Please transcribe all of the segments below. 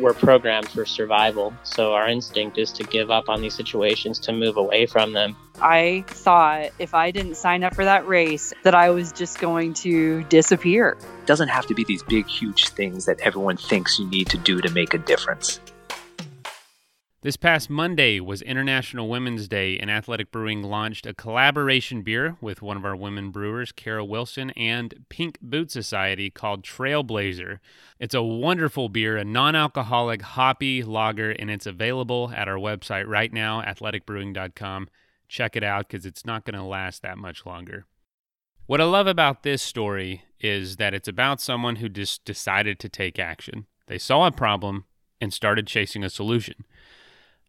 we're programmed for survival. So our instinct is to give up on these situations, to move away from them. I thought if I didn't sign up for that race, that I was just going to disappear. It doesn't have to be these big, huge things that everyone thinks you need to do to make a difference. This past Monday was International Women's Day, and Athletic Brewing launched a collaboration beer with one of our women brewers, Kara Wilson, and Pink Boot Society called Trailblazer. It's a wonderful beer, a non alcoholic, hoppy lager, and it's available at our website right now, athleticbrewing.com. Check it out because it's not going to last that much longer. What I love about this story is that it's about someone who just decided to take action. They saw a problem and started chasing a solution.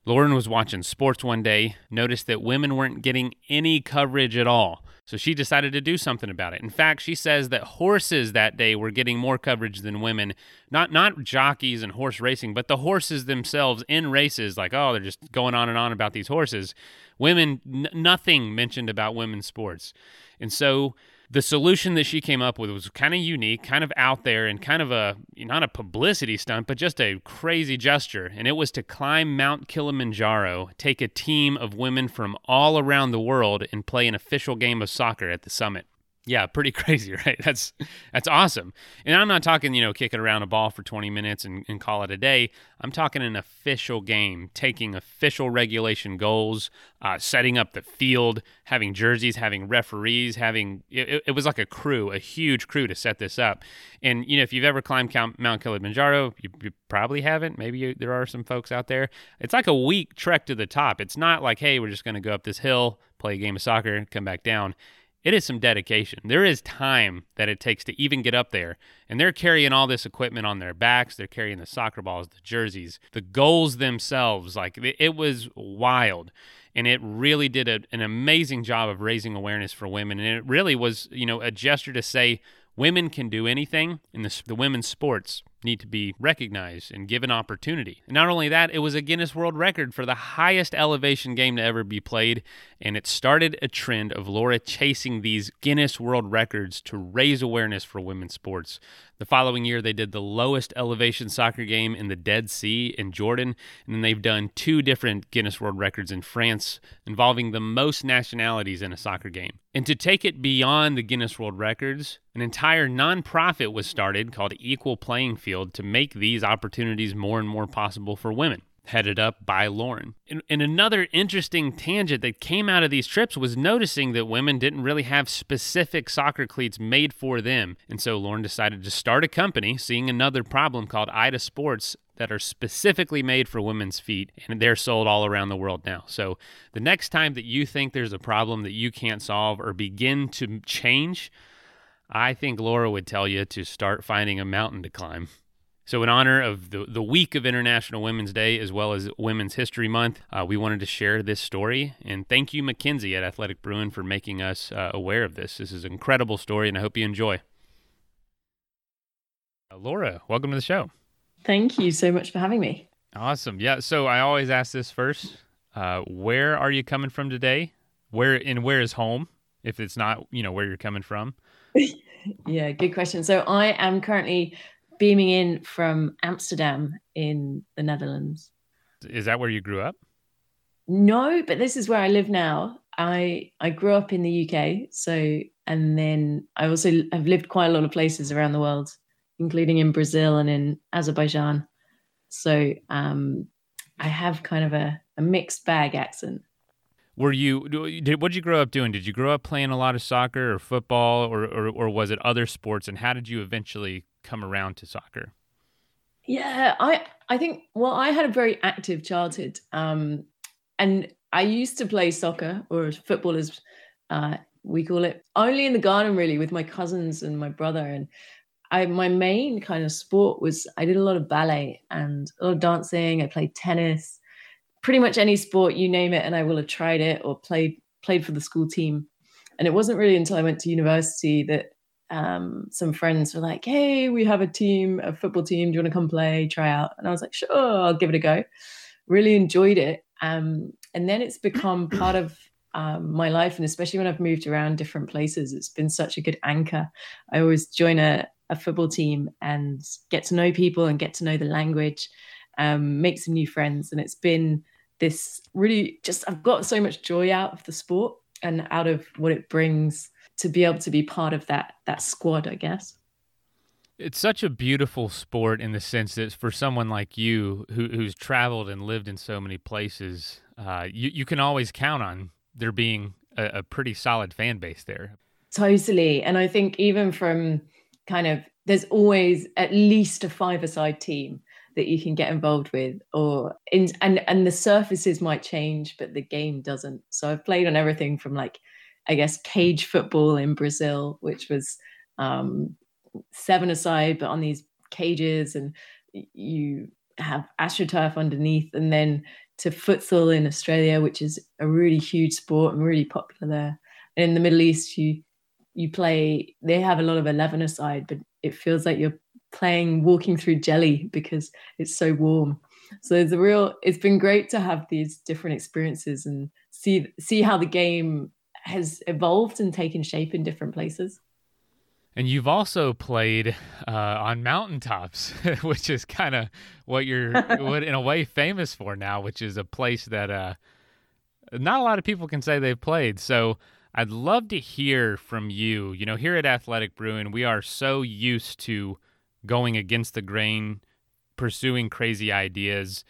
Lauren was watching sports one day, noticed that women weren't getting any coverage at all. So she decided to do something about it. In fact, she says that horses that day were getting more coverage than women. Not not jockeys and horse racing, but the horses themselves in races like, oh, they're just going on and on about these horses. Women n- nothing mentioned about women's sports. And so the solution that she came up with was kind of unique, kind of out there, and kind of a not a publicity stunt, but just a crazy gesture. And it was to climb Mount Kilimanjaro, take a team of women from all around the world, and play an official game of soccer at the summit. Yeah, pretty crazy, right? That's that's awesome. And I'm not talking, you know, kicking around a ball for 20 minutes and, and call it a day. I'm talking an official game, taking official regulation goals, uh, setting up the field, having jerseys, having referees, having it, it, was like a crew, a huge crew to set this up. And you know, if you've ever climbed Mount Kilimanjaro, you, you probably haven't. Maybe you, there are some folks out there. It's like a week trek to the top. It's not like, hey, we're just going to go up this hill, play a game of soccer, come back down it is some dedication. There is time that it takes to even get up there. And they're carrying all this equipment on their backs. They're carrying the soccer balls, the jerseys, the goals themselves. Like it was wild. And it really did a, an amazing job of raising awareness for women. And it really was, you know, a gesture to say women can do anything in the, the women's sports need to be recognized and given opportunity. And not only that, it was a Guinness World Record for the highest elevation game to ever be played, and it started a trend of Laura chasing these Guinness World Records to raise awareness for women's sports. The following year, they did the lowest elevation soccer game in the Dead Sea in Jordan, and then they've done two different Guinness World Records in France involving the most nationalities in a soccer game. And to take it beyond the Guinness World Records, an entire nonprofit was started called Equal Playing Field to make these opportunities more and more possible for women headed up by Lauren. And, and, another interesting tangent that came out of these trips was noticing that women didn't really have specific soccer cleats made for them. And so Lauren decided to start a company, seeing another problem called Ida Sports that are specifically made for women's feet and they're sold all around the world now. So the next time that you think there's a problem that you can't solve or begin to change, I think Laura would tell you to start finding a mountain to climb. So, in honor of the, the week of International Women's Day as well as Women's History Month, uh, we wanted to share this story. And thank you, Mackenzie at Athletic Brewing, for making us uh, aware of this. This is an incredible story, and I hope you enjoy. Uh, Laura, welcome to the show. Thank you so much for having me. Awesome. Yeah. So, I always ask this first uh, Where are you coming from today? Where and where is home? If it's not, you know, where you're coming from. yeah, good question. So, I am currently beaming in from Amsterdam in the Netherlands. Is that where you grew up? No, but this is where I live now. I I grew up in the UK, so and then I also have lived quite a lot of places around the world, including in Brazil and in Azerbaijan. So um, I have kind of a, a mixed bag accent. Were you did what did you grow up doing? Did you grow up playing a lot of soccer or football, or, or or was it other sports? And how did you eventually come around to soccer? Yeah, I I think well, I had a very active childhood, um, and I used to play soccer or football as uh, we call it, only in the garden really with my cousins and my brother. And I my main kind of sport was I did a lot of ballet and a lot of dancing. I played tennis, pretty much any sport you name it, and I will have tried it or played played for the school team. And it wasn't really until I went to university that um, some friends were like, "Hey, we have a team, a football team. Do you want to come play, try out?" And I was like, "Sure, I'll give it a go." Really enjoyed it, um, and then it's become part of um, my life, and especially when I've moved around different places, it's been such a good anchor. I always join a, a football team and get to know people and get to know the language, um, make some new friends, and it's been this really just I've got so much joy out of the sport and out of what it brings to be able to be part of that that squad, I guess. It's such a beautiful sport in the sense that for someone like you who, who's traveled and lived in so many places, uh, you, you can always count on there being a, a pretty solid fan base there. Totally. And I think even from kind of, there's always at least a five-a-side team that you can get involved with or in and and the surfaces might change but the game doesn't so i've played on everything from like I guess, cage football in Brazil, which was um, seven aside, but on these cages, and you have astroturf underneath, and then to futsal in Australia, which is a really huge sport and really popular there. And in the Middle East, you you play. They have a lot of eleven aside, but it feels like you're playing walking through jelly because it's so warm. So it's a real. It's been great to have these different experiences and see see how the game has evolved and taken shape in different places. And you've also played uh, on mountaintops, which is kind of what you're, what in a way, famous for now. Which is a place that uh, not a lot of people can say they've played. So I'd love to hear from you. You know, here at Athletic Brewing, we are so used to going against the grain, pursuing crazy ideas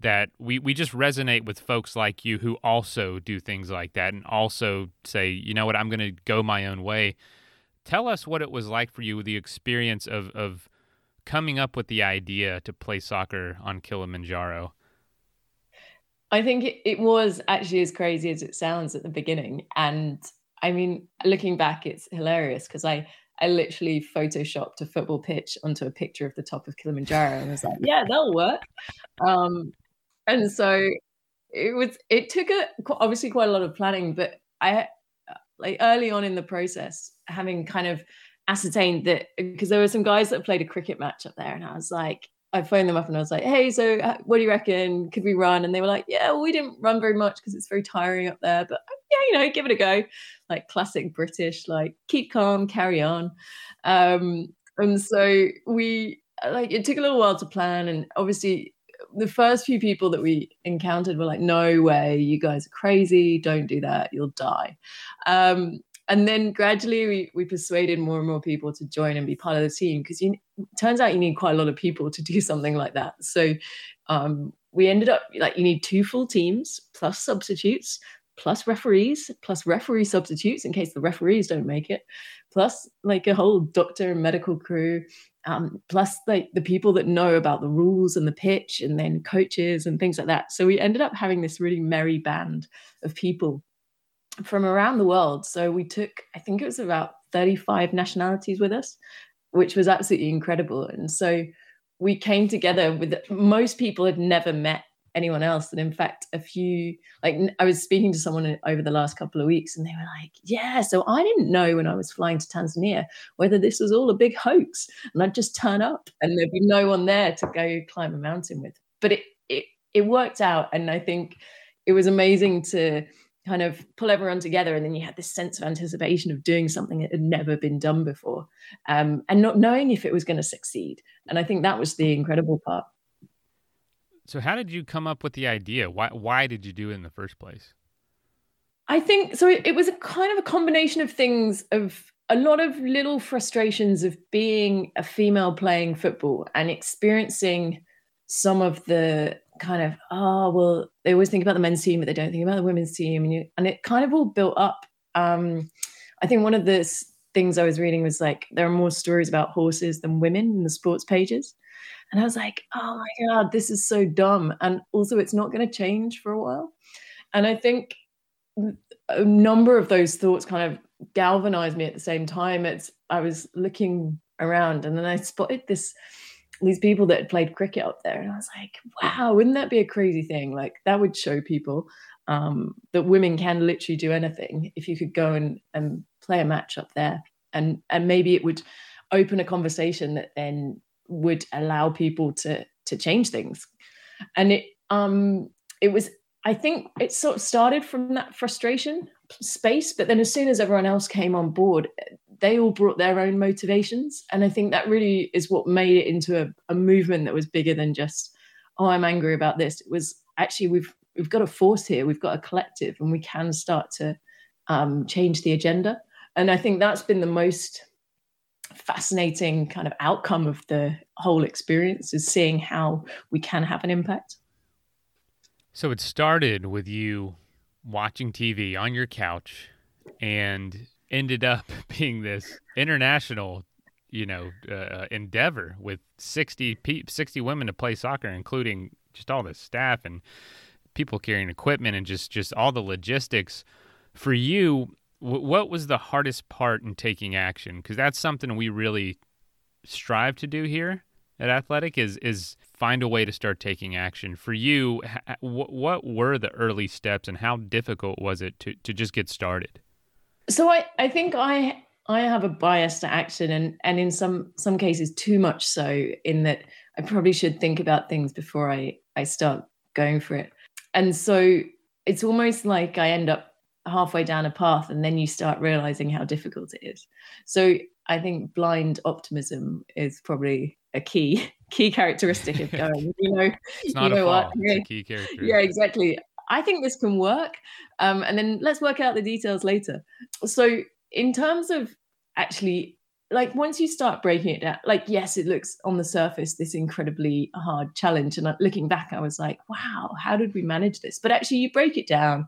that we, we just resonate with folks like you who also do things like that and also say, you know what, I'm going to go my own way. Tell us what it was like for you, the experience of, of coming up with the idea to play soccer on Kilimanjaro. I think it, it was actually as crazy as it sounds at the beginning. And I mean, looking back, it's hilarious because I, I literally photoshopped a football pitch onto a picture of the top of Kilimanjaro and was like, yeah, that'll work. Um, and so it was it took a obviously quite a lot of planning but i like early on in the process having kind of ascertained that because there were some guys that played a cricket match up there and i was like i phoned them up and i was like hey so uh, what do you reckon? Could we run? And they were like yeah well, we didn't run very much because it's very tiring up there but yeah you know give it a go. Like classic british like keep calm carry on. Um and so we like it took a little while to plan and obviously the first few people that we encountered were like, no way, you guys are crazy. Don't do that. You'll die. Um, and then gradually we, we persuaded more and more people to join and be part of the team because it turns out you need quite a lot of people to do something like that. So um, we ended up like you need two full teams plus substitutes plus referees plus referee substitutes in case the referees don't make it plus like a whole doctor and medical crew um, plus like the people that know about the rules and the pitch and then coaches and things like that. So we ended up having this really merry band of people from around the world. So we took i think it was about 35 nationalities with us which was absolutely incredible. And so we came together with most people had never met anyone else. And in fact, a few, like I was speaking to someone over the last couple of weeks and they were like, yeah, so I didn't know when I was flying to Tanzania whether this was all a big hoax. And I'd just turn up and there'd be no one there to go climb a mountain with. But it, it, it worked out. And I think it was amazing to kind of pull everyone together and then you had this sense of anticipation of doing something that had never been done before um, and not knowing if it was going to succeed and i think that was the incredible part so, how did you come up with the idea? Why why did you do it in the first place? I think so. It, it was a kind of a combination of things of a lot of little frustrations of being a female playing football and experiencing some of the kind of oh well they always think about the men's team but they don't think about the women's team and you, and it kind of all built up um, i think one of the things i was reading was like there are more stories about horses than women in the sports pages and I was like, oh my God, this is so dumb. And also, it's not going to change for a while. And I think a number of those thoughts kind of galvanized me at the same time. It's I was looking around and then I spotted this these people that had played cricket up there and I was like, wow, wouldn't that be a crazy thing? Like that would show people um, that women can literally do anything if you could go and, and play a match up there and and maybe it would open a conversation that then would allow people to to change things. And it um it was i think it sort of started from that frustration space but then as soon as everyone else came on board they all brought their own motivations. And i think that really is what made it into a, a movement that was bigger than just oh i'm angry about this. It was actually we've we've got a force here. We've got a collective and we can start to um, change the agenda. And i think that's been the most fascinating kind of outcome of the whole experience is seeing how we can have an impact. So it started with you watching tv on your couch and ended up being this international you know uh, endeavor with 60 pe- 60 women to play soccer including just all the staff and people carrying equipment and just just all the logistics. For you what was the hardest part in taking action? Because that's something we really strive to do here at athletic is is find a way to start taking action. For you ha- what were the early steps and how difficult was it to to just get started? So i i think i I have a bias to action and and in some some cases too much so in that I probably should think about things before I I start going for it. And so it's almost like I end up halfway down a path and then you start realizing how difficult it is. So I think blind optimism is probably a key key characteristic of going. You know, it's not you know a what? It's a key character. Yeah, exactly. I think this can work. Um, and then let's work out the details later. So in terms of actually like once you start breaking it down like yes it looks on the surface this incredibly hard challenge and looking back i was like wow how did we manage this but actually you break it down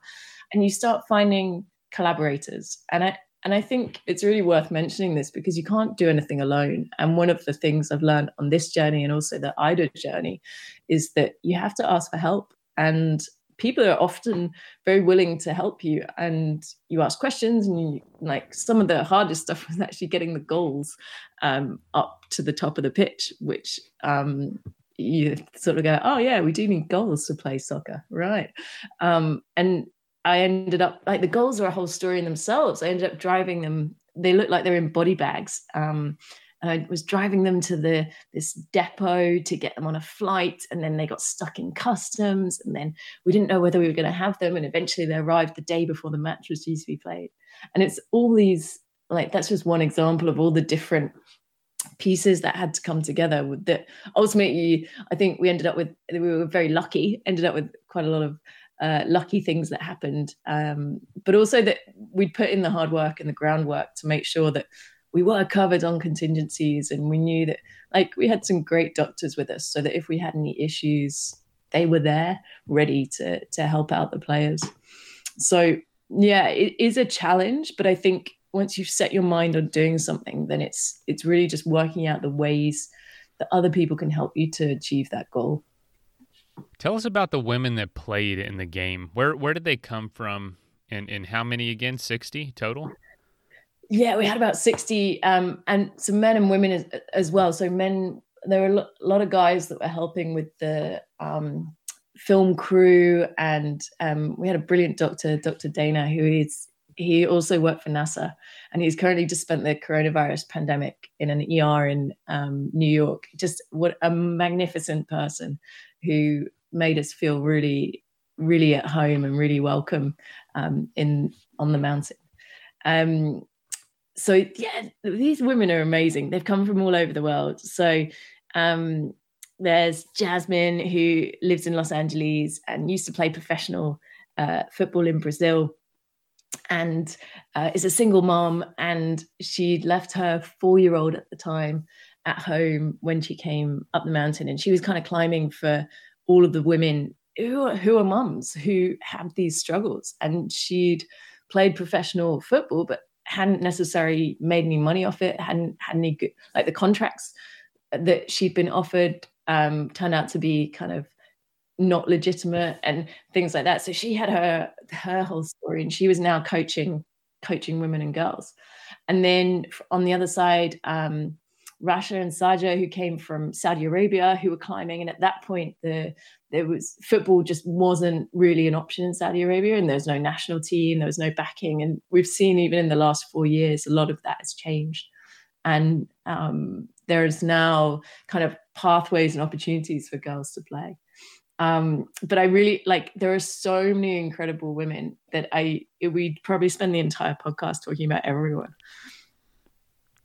and you start finding collaborators. And i and i think it's really worth mentioning this because you can't do anything alone. And one of the things i've learned on this journey and also the ida journey is that you have to ask for help. And people are often very willing to help you. And you ask questions and you like some of the hardest stuff was actually getting the goals um, up to the top of the pitch which um, you sort of go oh yeah we do need goals to play soccer. Right. Um, and i ended up like the goals are a whole story in themselves. I ended up driving them they look like they're in body bags. Um, and I was driving them to the this depot to get them on a flight, and then they got stuck in customs, and then we didn't know whether we were going to have them, and eventually they arrived the day before the match was due to be played, and it's all these like that's just one example of all the different pieces that had to come together with that. Ultimately i think we ended up with we were very lucky ended up with quite a lot of uh, lucky things that happened. Um, but also that we'd put in the hard work and the groundwork to make sure that we were covered on contingencies and we knew that like we had some great doctors with us so that if we had any issues they were there ready to to help out the players. So yeah it is a challenge but i think once you've set your mind on doing something then it's it's really just working out the ways that other people can help you to achieve that goal tell us about the women that played in the game where where did they come from and and how many again 60 total yeah, we had about 60 um, and some men and women as, as well. So men, there were a lot of guys that were helping with the um, film crew and um, we had a brilliant doctor, Dr. Dana, who is, he also worked for NASA and he's currently just spent the coronavirus pandemic in an ER in um, New York. Just what a magnificent person who made us feel really, really at home and really welcome um, in on the mountain. Um, so yeah, these women are amazing. They've come from all over the world. So um, there's Jasmine who lives in Los Angeles and used to play professional uh, football in Brazil, and uh, is a single mom. And she'd left her four-year-old at the time at home when she came up the mountain, and she was kind of climbing for all of the women who are, who are mums who have these struggles. And she'd played professional football, but hadn't necessarily made any money off it, hadn't had any good, like the contracts that she'd been offered um, turned out to be kind of not legitimate and things like that. So she had her her whole story, and she was now coaching coaching women and girls. And then on the other side, um, Rasha and Saja, who came from Saudi Arabia, who were climbing. And at that point, the there was football just wasn't really an option in Saudi Arabia, and there was no national team, there was no backing. And we've seen even in the last four years, a lot of that has changed. And um, there is now kind of pathways and opportunities for girls to play. Um, but I really like there are so many incredible women that I we'd probably spend the entire podcast talking about everyone.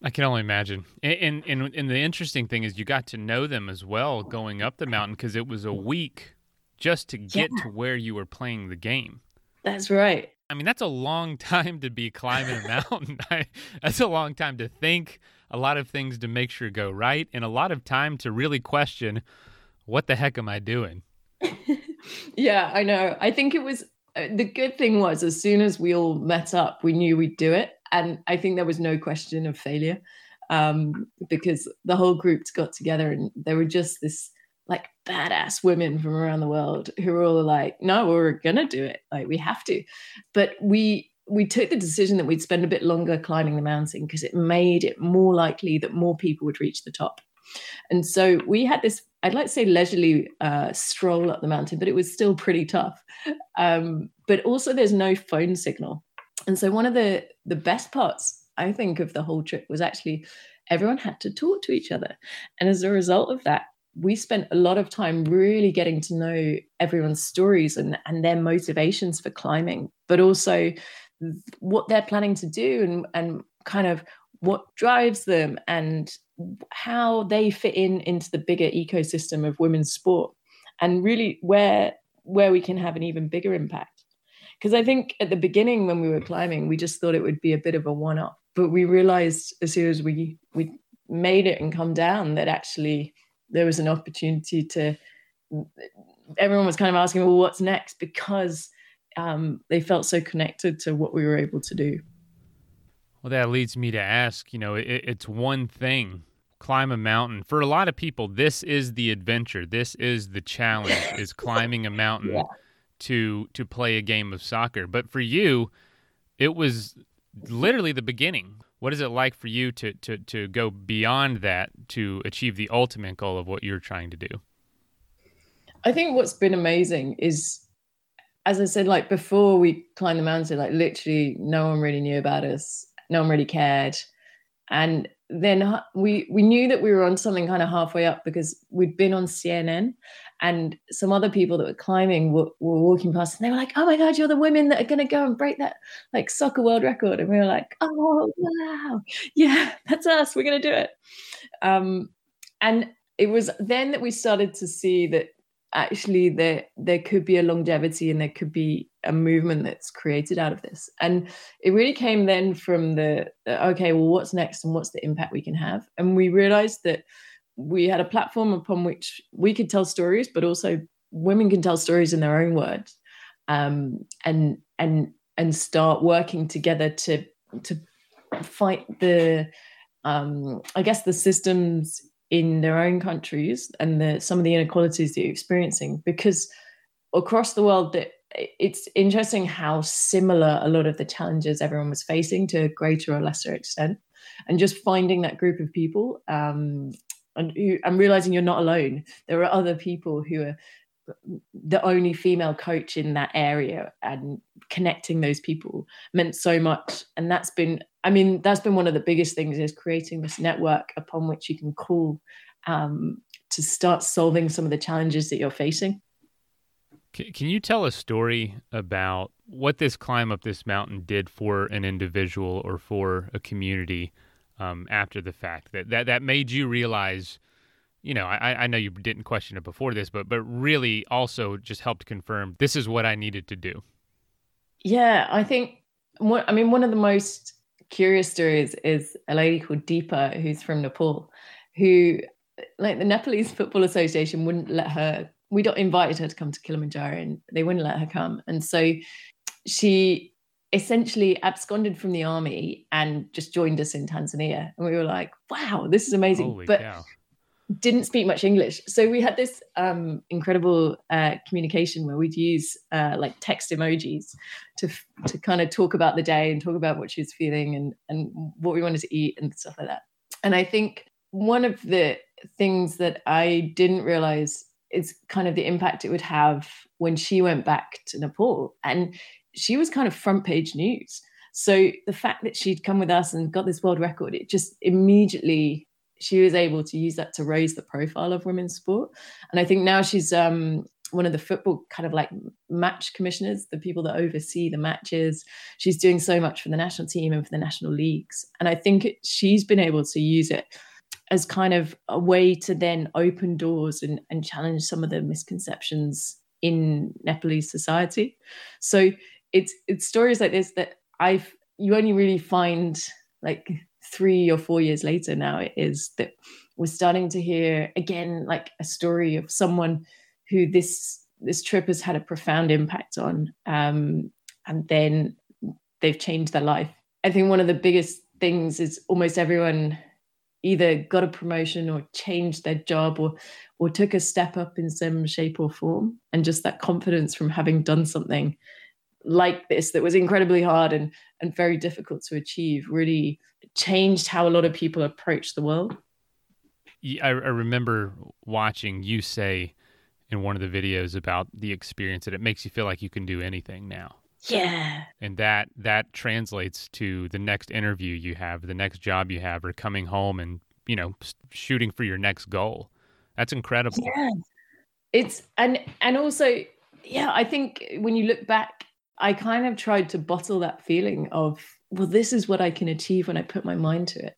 I can only imagine. And, and and the interesting thing is you got to know them as well going up the mountain because it was a week just to get yeah. to where you were playing the game. That's right. I mean, that's a long time to be climbing a mountain. I, that's a long time to think, a lot of things to make sure go right, and a lot of time to really question, what the heck am I doing? yeah, I know. I think it was uh, the good thing was as soon as we all met up, we knew we'd do it and I think there was no question of failure um, because the whole group got together and there were just this like badass women from around the world who were all like, no, we're gonna do it. Like we have to. But we we took the decision that we'd spend a bit longer climbing the mountain because it made it more likely that more people would reach the top. And so we had this, I'd like to say leisurely uh, stroll up the mountain, but it was still pretty tough. Um, but also there's no phone signal. And so one of the the best parts I think of the whole trip was actually everyone had to talk to each other. And as a result of that, we spent a lot of time really getting to know everyone's stories and, and their motivations for climbing, but also what they're planning to do and, and kind of what drives them and how they fit in into the bigger ecosystem of women's sport and really where where we can have an even bigger impact because I think at the beginning when we were climbing, we just thought it would be a bit of a one off. But we realized as soon as we we made it and come down that actually there was an opportunity to everyone was kind of asking, well, what's next? Because um, they felt so connected to what we were able to do. Well, that leads me to ask, you know, it, it's one thing climb a mountain. For a lot of people, this is the adventure. This is the challenge is climbing a mountain. Yeah to to play a game of soccer. But for you, it was literally the beginning. What is it like for you to to to go beyond that to achieve the ultimate goal of what you're trying to do? I think what's been amazing is as I said, like before we climbed the mountain, like literally no one really knew about us. No one really cared. And then we we knew that we were on something kind of halfway up because we'd been on CNN and some other people that were climbing were, were, walking past and they were like oh my god you're the women that are going to go and break that like soccer world record. And we were like oh wow. Yeah that's us. We're going to do it. Um, and it was then that we started to see that actually there there could be a longevity and there could be a movement that's created out of this. And it really came then from the okay well what's next and what's the impact we can have? And we realized that we had a platform upon which we could tell stories, but also women can tell stories in their own words, um, and and and start working together to to fight the um, I guess the systems in their own countries and the, some of the inequalities that you're experiencing because across the world that it's interesting how similar a lot of the challenges everyone was facing to a greater or lesser extent and just finding that group of people um, and I'm realizing you're not alone. There are other people who are the only female coach in that area and connecting those people meant so much and that's been i mean that's been one of the biggest things is creating this network upon which you can call um, to start solving some of the challenges that you're facing. Can you tell a story about what this climb up this mountain did for an individual or for a community um, after the fact? That, that that made you realize you know I, I know you didn't question it before this but but really also just helped confirm this is what i needed to do. Yeah i think i mean one of the most curious stories is a lady called deepa who's from nepal who like the nepalese football association wouldn't let her we got invited her to come to kilimanjaro and they wouldn't let her come and so she essentially absconded from the army and just joined us in Tanzania. And we were like, wow, this is amazing. Holy but cow. Didn't speak much English. So we had this um, incredible uh, communication where we'd use uh, like text emojis to to kind of talk about the day and talk about what she was feeling and, and what we wanted to eat and stuff like that. And I think one of the things that I didn't realize is kind of the impact it would have when she went back to Nepal. And she was kind of front page news. So the fact that she'd come with us and got this world record, it just immediately she was able to use that to raise the profile of women's sport. And I think now she's um, one of the football kind of like match commissioners, the people that oversee the matches. She's doing so much for the national team and for the national leagues. And I think she's been able to use it as kind of a way to then open doors and, and challenge some of the misconceptions in Nepalese society. So it's it's stories like this that I've you only really find like three or four years later now it is that we're starting to hear again like a story of someone who this this trip has had a profound impact on um, and then they've changed their life. I think one of the biggest things is almost everyone either got a promotion or changed their job or or took a step up in some shape or form and just that confidence from having done something like this that was incredibly hard and and very difficult to achieve really changed how a lot of people approach the world. I, I remember watching you say in one of the videos about the experience that it makes you feel like you can do anything now. Yeah. And that that translates to the next interview you have the next job you have or coming home and you know shooting for your next goal. That's incredible. Yeah. It's and and also yeah i think when you look back i kind of tried to bottle that feeling of well this is what i can achieve when i put my mind to it.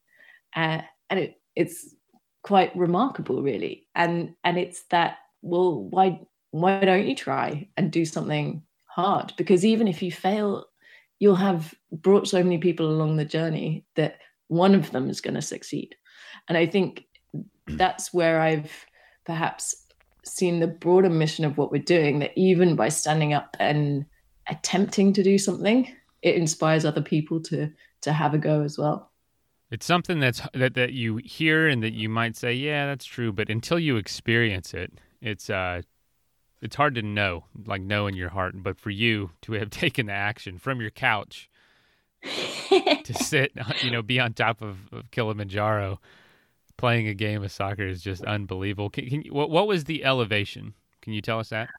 Uh, and it it's quite remarkable really. And and it's that well why why don't you try and do something hard? Because even if you fail, you'll have brought so many people along the journey that one of them is going to succeed. And I think that's where I've perhaps seen the broader mission of what we're doing that even by standing up and attempting to do something, it inspires other people to to have a go as well. It's something that's that, that you hear and that you might say, yeah, that's true, but until you experience it, it's uh it's hard to know, like know in your heart. But for you to have taken the action from your couch to sit, you know, be on top of, of, Kilimanjaro, playing a game of soccer is just unbelievable. Can, can what, what was the elevation? Can you tell us that?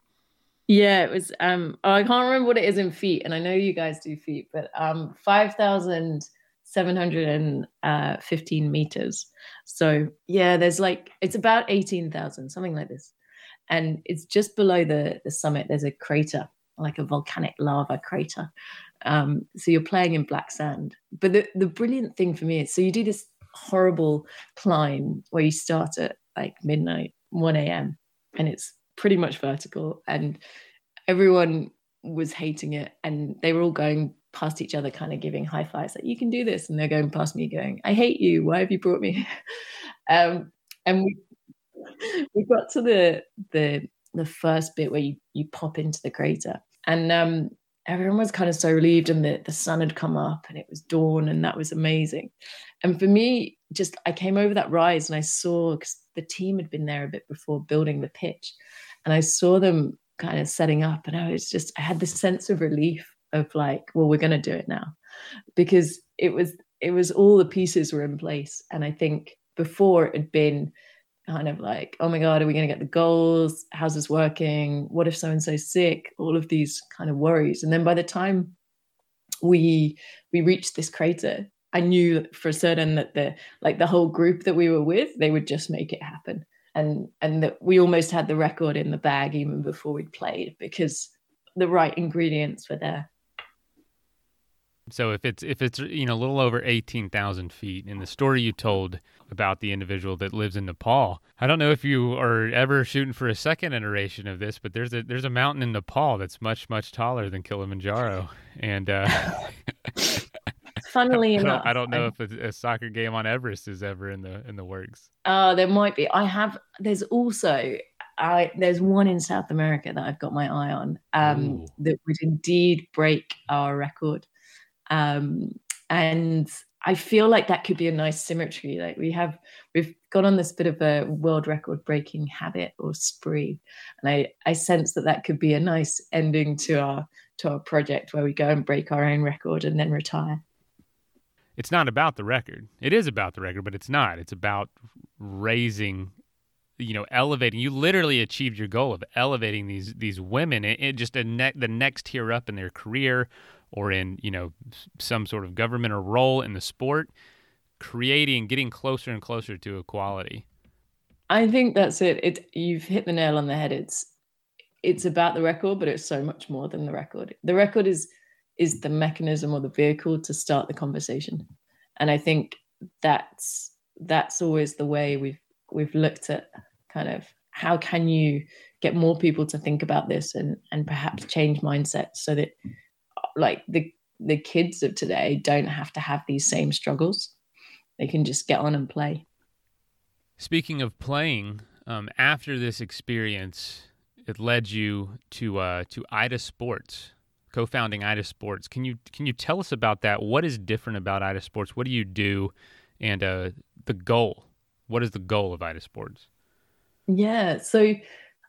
Yeah, it was. Um, oh, I can't remember what it is in feet, and I know you guys do feet, but um, five thousand seven hundred and uh, meters. So yeah, there's like it's about eighteen thousand, something like this and it's just below the, the summit there's a crater like a volcanic lava crater um, so you're playing in black sand but the, the brilliant thing for me is so you do this horrible climb where you start at like midnight 1 a.m and it's pretty much vertical and everyone was hating it and they were all going past each other kind of giving high fives like you can do this and they're going past me going i hate you why have you brought me um, and we we got to the the the first bit where you you pop into the crater, and um, everyone was kind of so relieved, and the the sun had come up, and it was dawn, and that was amazing. And for me, just I came over that rise, and I saw because the team had been there a bit before building the pitch, and I saw them kind of setting up, and I was just I had this sense of relief of like, well, we're going to do it now, because it was it was all the pieces were in place, and I think before it had been kind of like, oh my God, are we going to get the goals? How's this working? What if so and so's sick? All of these kind of worries. And then by the time we we reached this crater, I knew for certain that the like the whole group that we were with, they would just make it happen. And and that we almost had the record in the bag even before we'd played because the right ingredients were there. So if it's if it's you know a little over eighteen thousand feet, in the story you told about the individual that lives in Nepal, I don't know if you are ever shooting for a second iteration of this, but there's a there's a mountain in Nepal that's much much taller than Kilimanjaro, and uh, funnily I enough, I don't know I, if a, a, soccer game on Everest is ever in the in the works. Oh, uh, there might be. I have. There's also I there's one in South America that I've got my eye on um, that would indeed break our record. Um, and I feel like that could be a nice symmetry. Like we have, we've gone on this bit of a world record breaking habit or spree, and I I sense that that could be a nice ending to our to our project where we go and break our own record and then retire. It's not about the record. It is about the record, but it's not. It's about raising you know elevating. You literally achieved your goal of elevating these these women it, in just ne- the next tier up in their career or in you know some sort of government or role in the sport creating getting closer and closer to equality. I think that's it. It you've hit the nail on the head. It's it's about the record but it's so much more than the record. The record is is the mechanism or the vehicle to start the conversation. And i think that's that's always the way we've we've looked at kind of how can you get more people to think about this and and perhaps change mindsets so that like the the kids of today don't have to have these same struggles. They can just get on and play. Speaking of playing um, after this experience it led you to uh, to ida sports co-founding ida sports can you can you tell us about that what is different about ida sports what do you do and uh, the goal what is the goal of Ida Sports? Yeah, so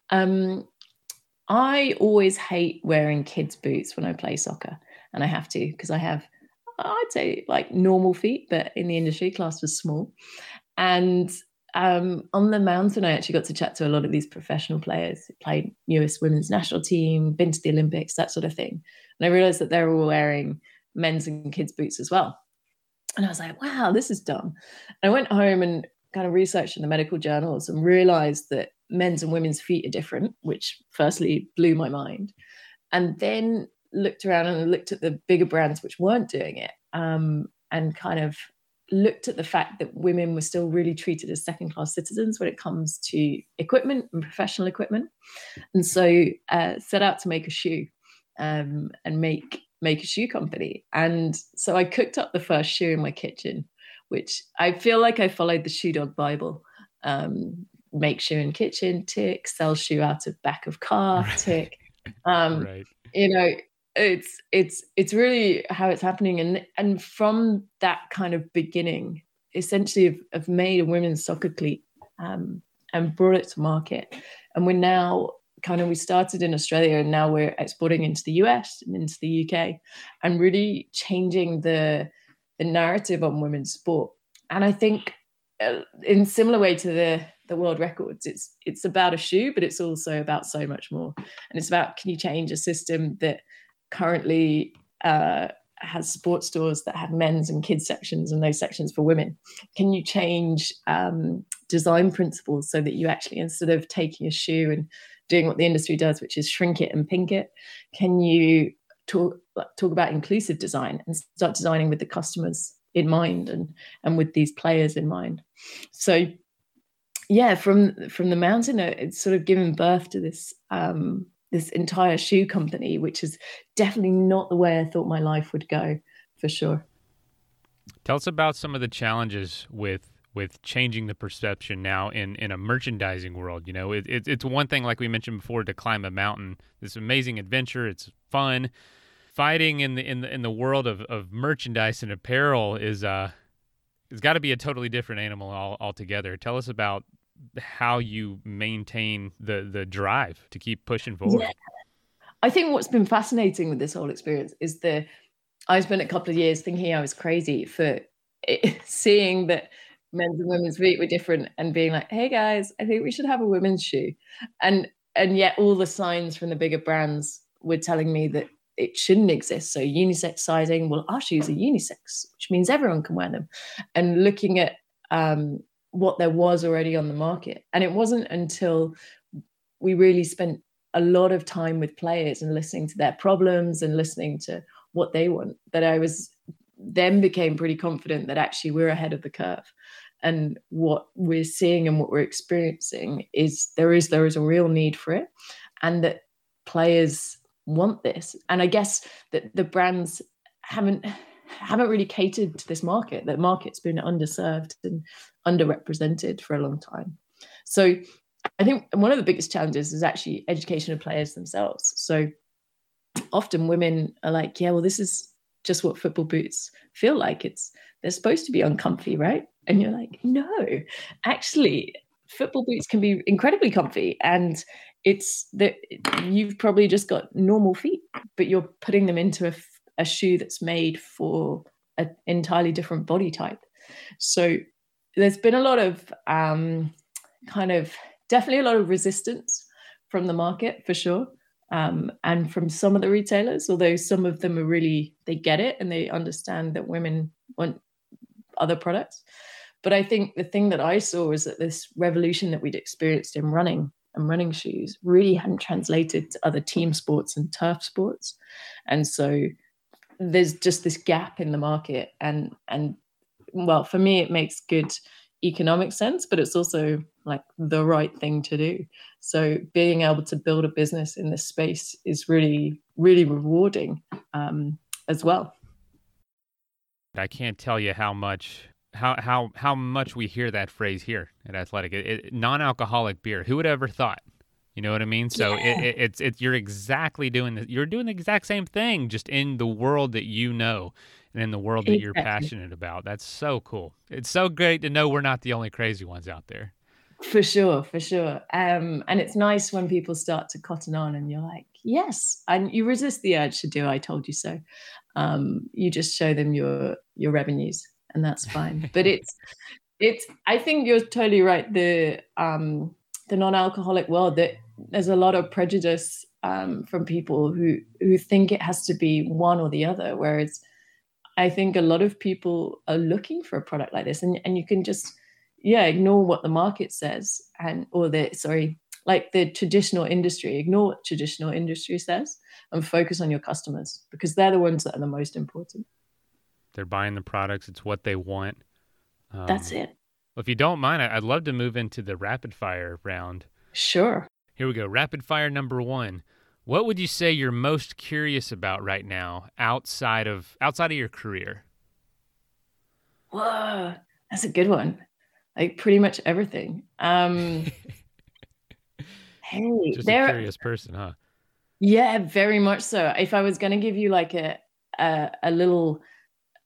um, I always hate wearing kids' boots when I play soccer, and I have to because I have, I'd say, like normal feet, but in the industry, class was small. And um, on the mountain, I actually got to chat to a lot of these professional players who played US women's national team, been to the Olympics, that sort of thing. And I realized that they're all wearing men's and kids' boots as well. And I was like, wow, this is dumb. And I went home and kind of researched in the medical journals and realized that men's and women's feet are different, which firstly blew my mind. And then looked around and looked at the bigger brands which weren't doing it um, and kind of looked at the fact that women were still really treated as second class citizens when it comes to equipment and professional equipment. And so uh, set out to make a shoe um, and make make a shoe company. And so I cooked up the first shoe in my kitchen which I feel like I followed the shoe dog Bible. Um, make shoe in kitchen, tick, sell shoe out of back of car, right. tick. Um, right. You know, it's it's it's really how it's happening, and and from that kind of beginning, essentially, have, have made a women's soccer cleat um, and brought it to market, and we're now kind of we started in Australia and now we're exporting into the US and into the UK and really changing the the narrative on women's sport. And I think uh, in similar way to the the world records, it's it's about a shoe, but it's also about so much more. And it's about can you change a system that currently uh, has sports stores that have men's and kids sections and those sections for women? Can you change um, design principles so that you actually, instead of taking a shoe and doing what the industry does, which is shrink it and pink it, can you talk talk about inclusive design and start designing with the customers in mind and and with these players in mind so yeah from from the mountain it's sort of given birth to this um this entire shoe company which is definitely not the way i thought my life would go for sure tell us about some of the challenges with with changing the perception now in, in a merchandising world. You know, it, it, it's one thing, like we mentioned before, to climb a mountain. This amazing adventure. It's fun fighting in the in the in the world of, of merchandise and apparel is uh it's got to be a totally different animal all, altogether. Tell us about how you maintain the the drive to keep pushing forward. Yeah. I think what's been fascinating with this whole experience is the I spent a couple of years thinking I was crazy for it, seeing that men's and women's feet were different and being like, "Hey guys, I think we should have a women's shoe," and and yet all the signs from the bigger brands were telling me that it shouldn't exist. So unisex sizing, well, our shoes are unisex, which means everyone can wear them. And looking at um, what there was already on the market. And it wasn't until we really spent a lot of time with players and listening to their problems and listening to what they want that I was then became pretty confident that actually we're ahead of the curve. And what we're seeing and what we're experiencing is there is there is a real need for it, and that players want this and i guess that the brands haven't haven't really catered to this market that market's been underserved and underrepresented for a long time. So i think one of the biggest challenges is actually education of players themselves. So often women are like yeah well this is just what football boots feel like. It's they're supposed to be uncomfy right? And you're like no actually football boots can be incredibly comfy and it's that you've probably just got normal feet, but you're putting them into a, a shoe that's made for an entirely different body type. So there's been a lot of um, kind of definitely a lot of resistance from the market for sure. Um, and from some of the retailers, although some of them are really, they get it and they understand that women want other products. But I think the thing that I saw was that this revolution that we'd experienced in running and running shoes really hadn't translated to other team sports and turf sports. And so there's just this gap in the market and and well for me it makes good economic sense but it's also like the right thing to do. So being able to build a business in this space is really really rewarding um, as well. I can't tell you how much how how how much we hear that phrase here at athletic. It, it, non-alcoholic beer who would ever thought? You know what I mean? So yeah. it, it, it's it's you're exactly doing the, you're doing the exact same thing, just in the world that you know in the world that you're passionate about. That's so cool. It's so great to know we're not the only crazy ones out there. For sure, for sure. Um, and it's nice when people start to cotton on, and you're like, yes, and you resist the urge to do. I told you so. Um, you just show them your your revenues, and that's fine. but it's it's. I think you're totally right. The um, the non-alcoholic world that there's a lot of prejudice um, from people who who think it has to be one or the other whereas i think a lot of people are looking for a product like this and, and you can just yeah ignore what the market says and or the sorry like the traditional industry ignore what traditional industry says and focus on your customers because they're the ones that are the most important. They're buying the products. It's what they want. Um, that's it. well, if you don't mind i'd love to move into the rapid fire round. Sure. Here we go. Rapid fire number one. What would you say you're most curious about right now outside of outside of your career? Whoa, that's a good one. Like pretty much everything. Um Hey, just a curious person, huh? Yeah, very much so. If I was going to give you like a, a a little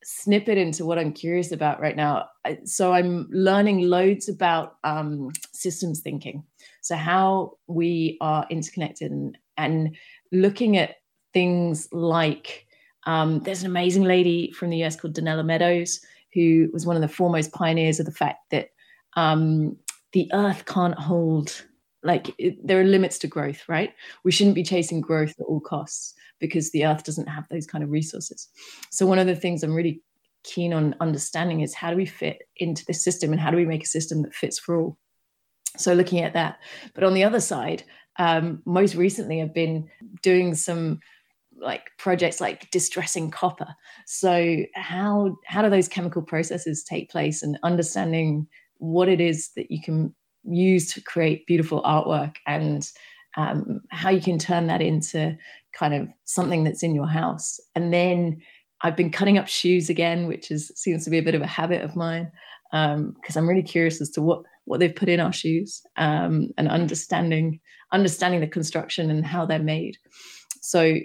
snippet into what I'm curious about right now. So I'm learning loads about um, systems thinking. So how we are interconnected and, and looking at things like um, there's an amazing lady from the US called Donella Meadows, who was one of the foremost pioneers of the fact that um, the earth can't hold like it, there are limits to growth right? We shouldn't be chasing growth at all costs because the earth doesn't have those kind of resources. So one of the things i'm really keen on understanding is how do we fit into this system and how do we make a system that fits for all? So looking at that. But on the other side um, most recently i've been doing some like projects like distressing copper. So how how do those chemical processes take place and understanding what it is that you can use to create beautiful artwork and um, how you can turn that into kind of something that's in your house? And then i've been cutting up shoes again which is seems to be a bit of a habit of mine because um, i'm really curious as to what what they've put in our shoes um, and understanding understanding the construction and how they're made. So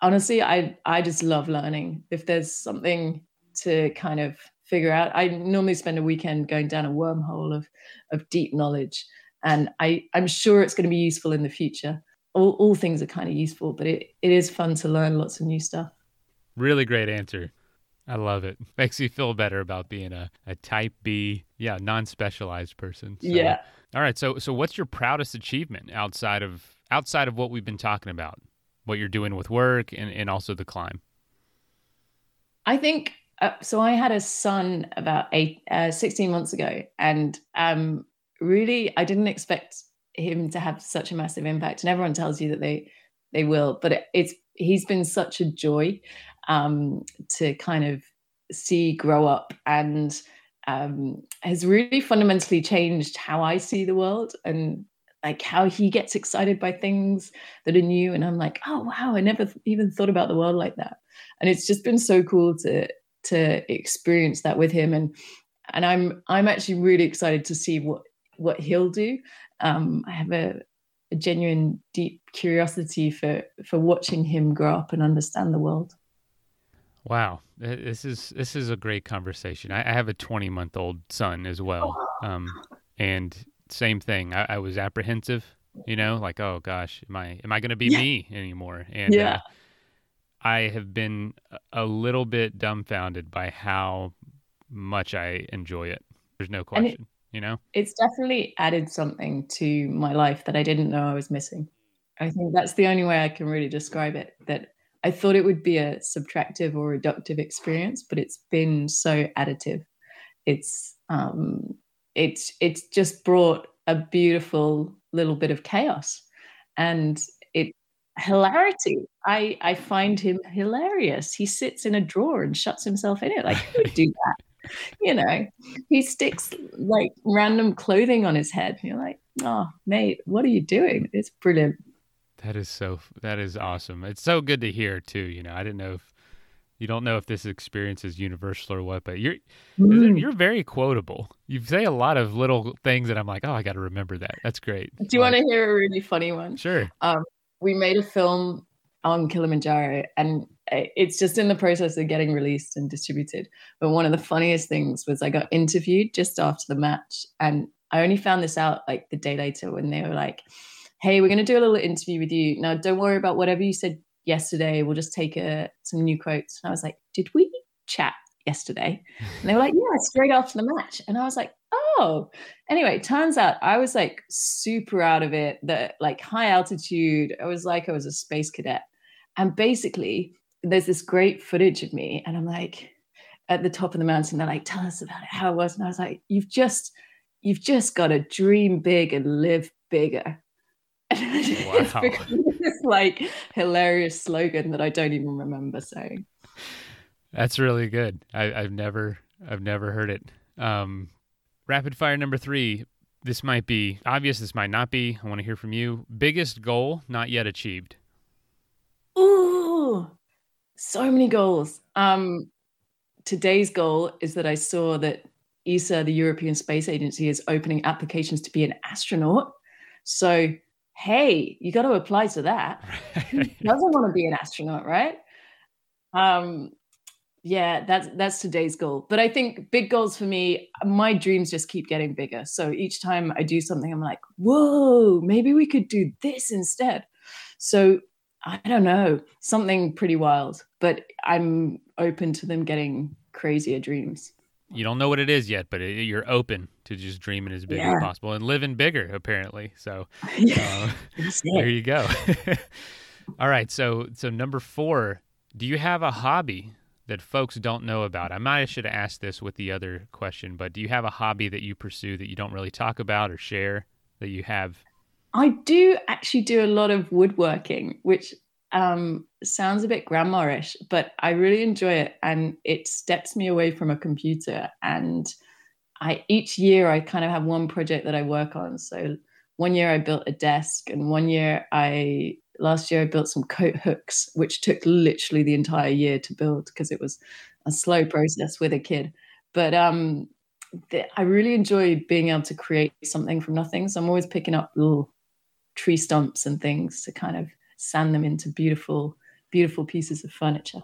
honestly, I I just love learning. If there's something to kind of figure out, I normally spend a weekend going down a wormhole of of deep knowledge, and I I'm sure it's going to be useful in the future. All, all things are kind of useful, but it, it is fun to learn lots of new stuff. Really great answer. I love it. Makes you feel better about being a, a type B, yeah, non-specialized person. So, yeah. All right. So so what's your proudest achievement outside of outside of what we've been talking about? What you're doing with work and, and also the climb? I think uh, so I had a son about eight, uh, 16 months ago and um, really I didn't expect him to have such a massive impact and everyone tells you that they they will but it, it's he's been such a joy um, to kind of see grow up and um, has really fundamentally changed how I see the world and like how he gets excited by things that are new. And I'm like, oh wow, I never even thought about the world like that. And it's just been so cool to to experience that with him. And and I'm I'm actually really excited to see what what he'll do. Um, I have a, a genuine deep curiosity for for watching him grow up and understand the world. Wow, this is this is a great conversation. I, I have a 20 month old son as well, um, and same thing. I, I, was apprehensive, you know, like oh gosh, am I am I going to be yeah. me anymore? And yeah. Uh, I have been a little bit dumbfounded by how much I enjoy it. There's no question, it, you know? It's definitely added something to my life that I didn't know I was missing. I think that's the only way I can really describe it. That I thought it would be a subtractive or reductive experience, but it's been so additive. It's um, it's it's just brought a beautiful little bit of chaos, and it hilarity. I I find him hilarious. He sits in a drawer and shuts himself in it. Like who would do that? You know, he sticks like random clothing on his head. You're like, oh mate, what are you doing? It's brilliant. That is so. That is awesome. It's so good to hear too. You know, I didn't know if you don't know if this experience is universal or what, but you're mm. you're very quotable. You say a lot of little things that I'm like, oh, I got to remember that. That's great. Do you like, want to hear a really funny one? Sure. Um, we made a film on Kilimanjaro, and it's just in the process of getting released and distributed. But one of the funniest things was I got interviewed just after the match, and I only found this out like the day later when they were like hey, we're going to do a little interview with you. Now, don't worry about whatever you said yesterday. We'll just take a, uh, some new quotes. And I was like, did we chat yesterday? And they were like, yeah, straight after the match. And I was like, oh. Anyway, turns out I was like super out of it, the like high altitude. I was like, I was a space cadet. And basically, there's this great footage of me. And I'm like, at the top of the mountain, they're like, tell us about it, how it was. And I was like, you've just, you've just got to dream big and live bigger Wow. this like hilarious slogan that I don't even remember saying. That's really good. I, have never I've never heard it. Um, rapid fire number three. This might be obvious. This might not be. I want to hear from you. Biggest goal not yet achieved. Ooh, so many goals. Um, today's goal is that I saw that ESA, the European Space Agency, is opening applications to be an astronaut. So hey, you got to apply to that. Who doesn't want to be an astronaut, right? Um, yeah, that's that's today's goal. But I think big goals for me, my dreams just keep getting bigger. So each time I do something, I'm like, whoa, maybe we could do this instead. So I don't know, something pretty wild, but I'm open to them getting crazier dreams you don't know what it is yet, but it, you're open to just dreaming as big yeah. as possible and living bigger, apparently. So uh, there you go. All right, so so number four, do you have a hobby that folks don't know about? I might have should have asked this with the other question, but do you have a hobby that you pursue that you don't really talk about or share that you have? I do actually do a lot of woodworking, which um, sounds a bit grandma-ish, but I really enjoy it, and it steps me away from a computer. And I each year I kind of have one project that I work on. So one year I built a desk, and one year I last year I built some coat hooks, which took literally the entire year to build because it was a slow process with a kid. But um, the, I really enjoy being able to create something from nothing. So I'm always picking up little tree stumps and things to kind of sand them into beautiful, beautiful pieces of furniture.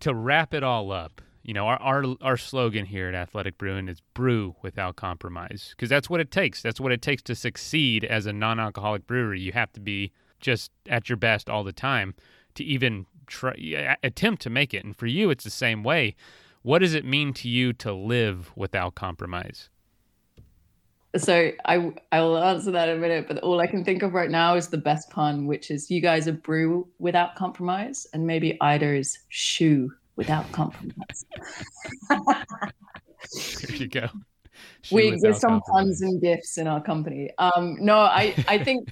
To wrap it all up, you know, our our, our slogan here at Athletic Brewing is brew without compromise because that's what it takes. That's what it takes to succeed as a non-alcoholic brewery. You have to be just at your best all the time to even try attempt to make it. And for you, it's the same way. What does it mean to you to live without compromise? So I I will answer that in a minute, but all I can think of right now is the best pun, which is you guys are brew without compromise, and maybe Ida is shoe without compromise. there you go. Shoe we there's some puns and gifts in our company. Um, no, I I think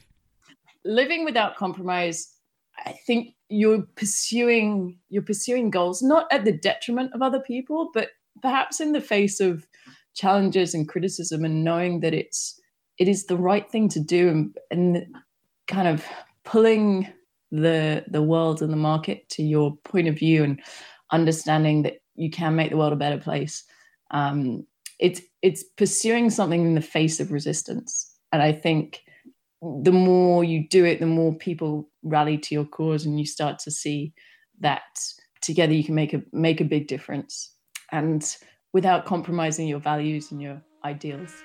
living without compromise. I think you're pursuing you're pursuing goals not at the detriment of other people, but perhaps in the face of challenges and criticism and knowing that it's it is the right thing to do and, and kind of pulling the the world and the market to your point of view and understanding that you can make the world a better place. Um, it's it's pursuing something in the face of resistance. And i think the more you do it the more people rally to your cause and you start to see that together you can make a make a big difference. And without compromising your values and your ideals.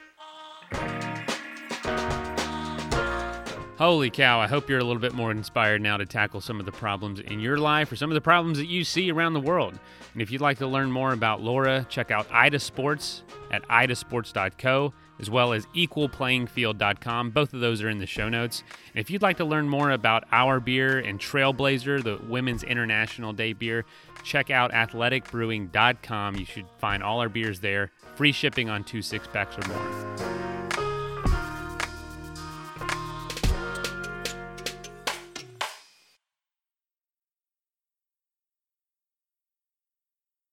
Holy cow, I hope you're a little bit more inspired now to tackle some of the problems in your life or some of the problems that you see around the world. And if you'd like to learn more about Laura, check out Ida Sports at idasports.co as well as equalplayingfield.com. Both of those are in the show notes. And if you'd like to learn more about our beer and Trailblazer, the Women's International Day beer, check out athleticbrewing.com. You should find all our beers there. Free shipping on two six packs or more.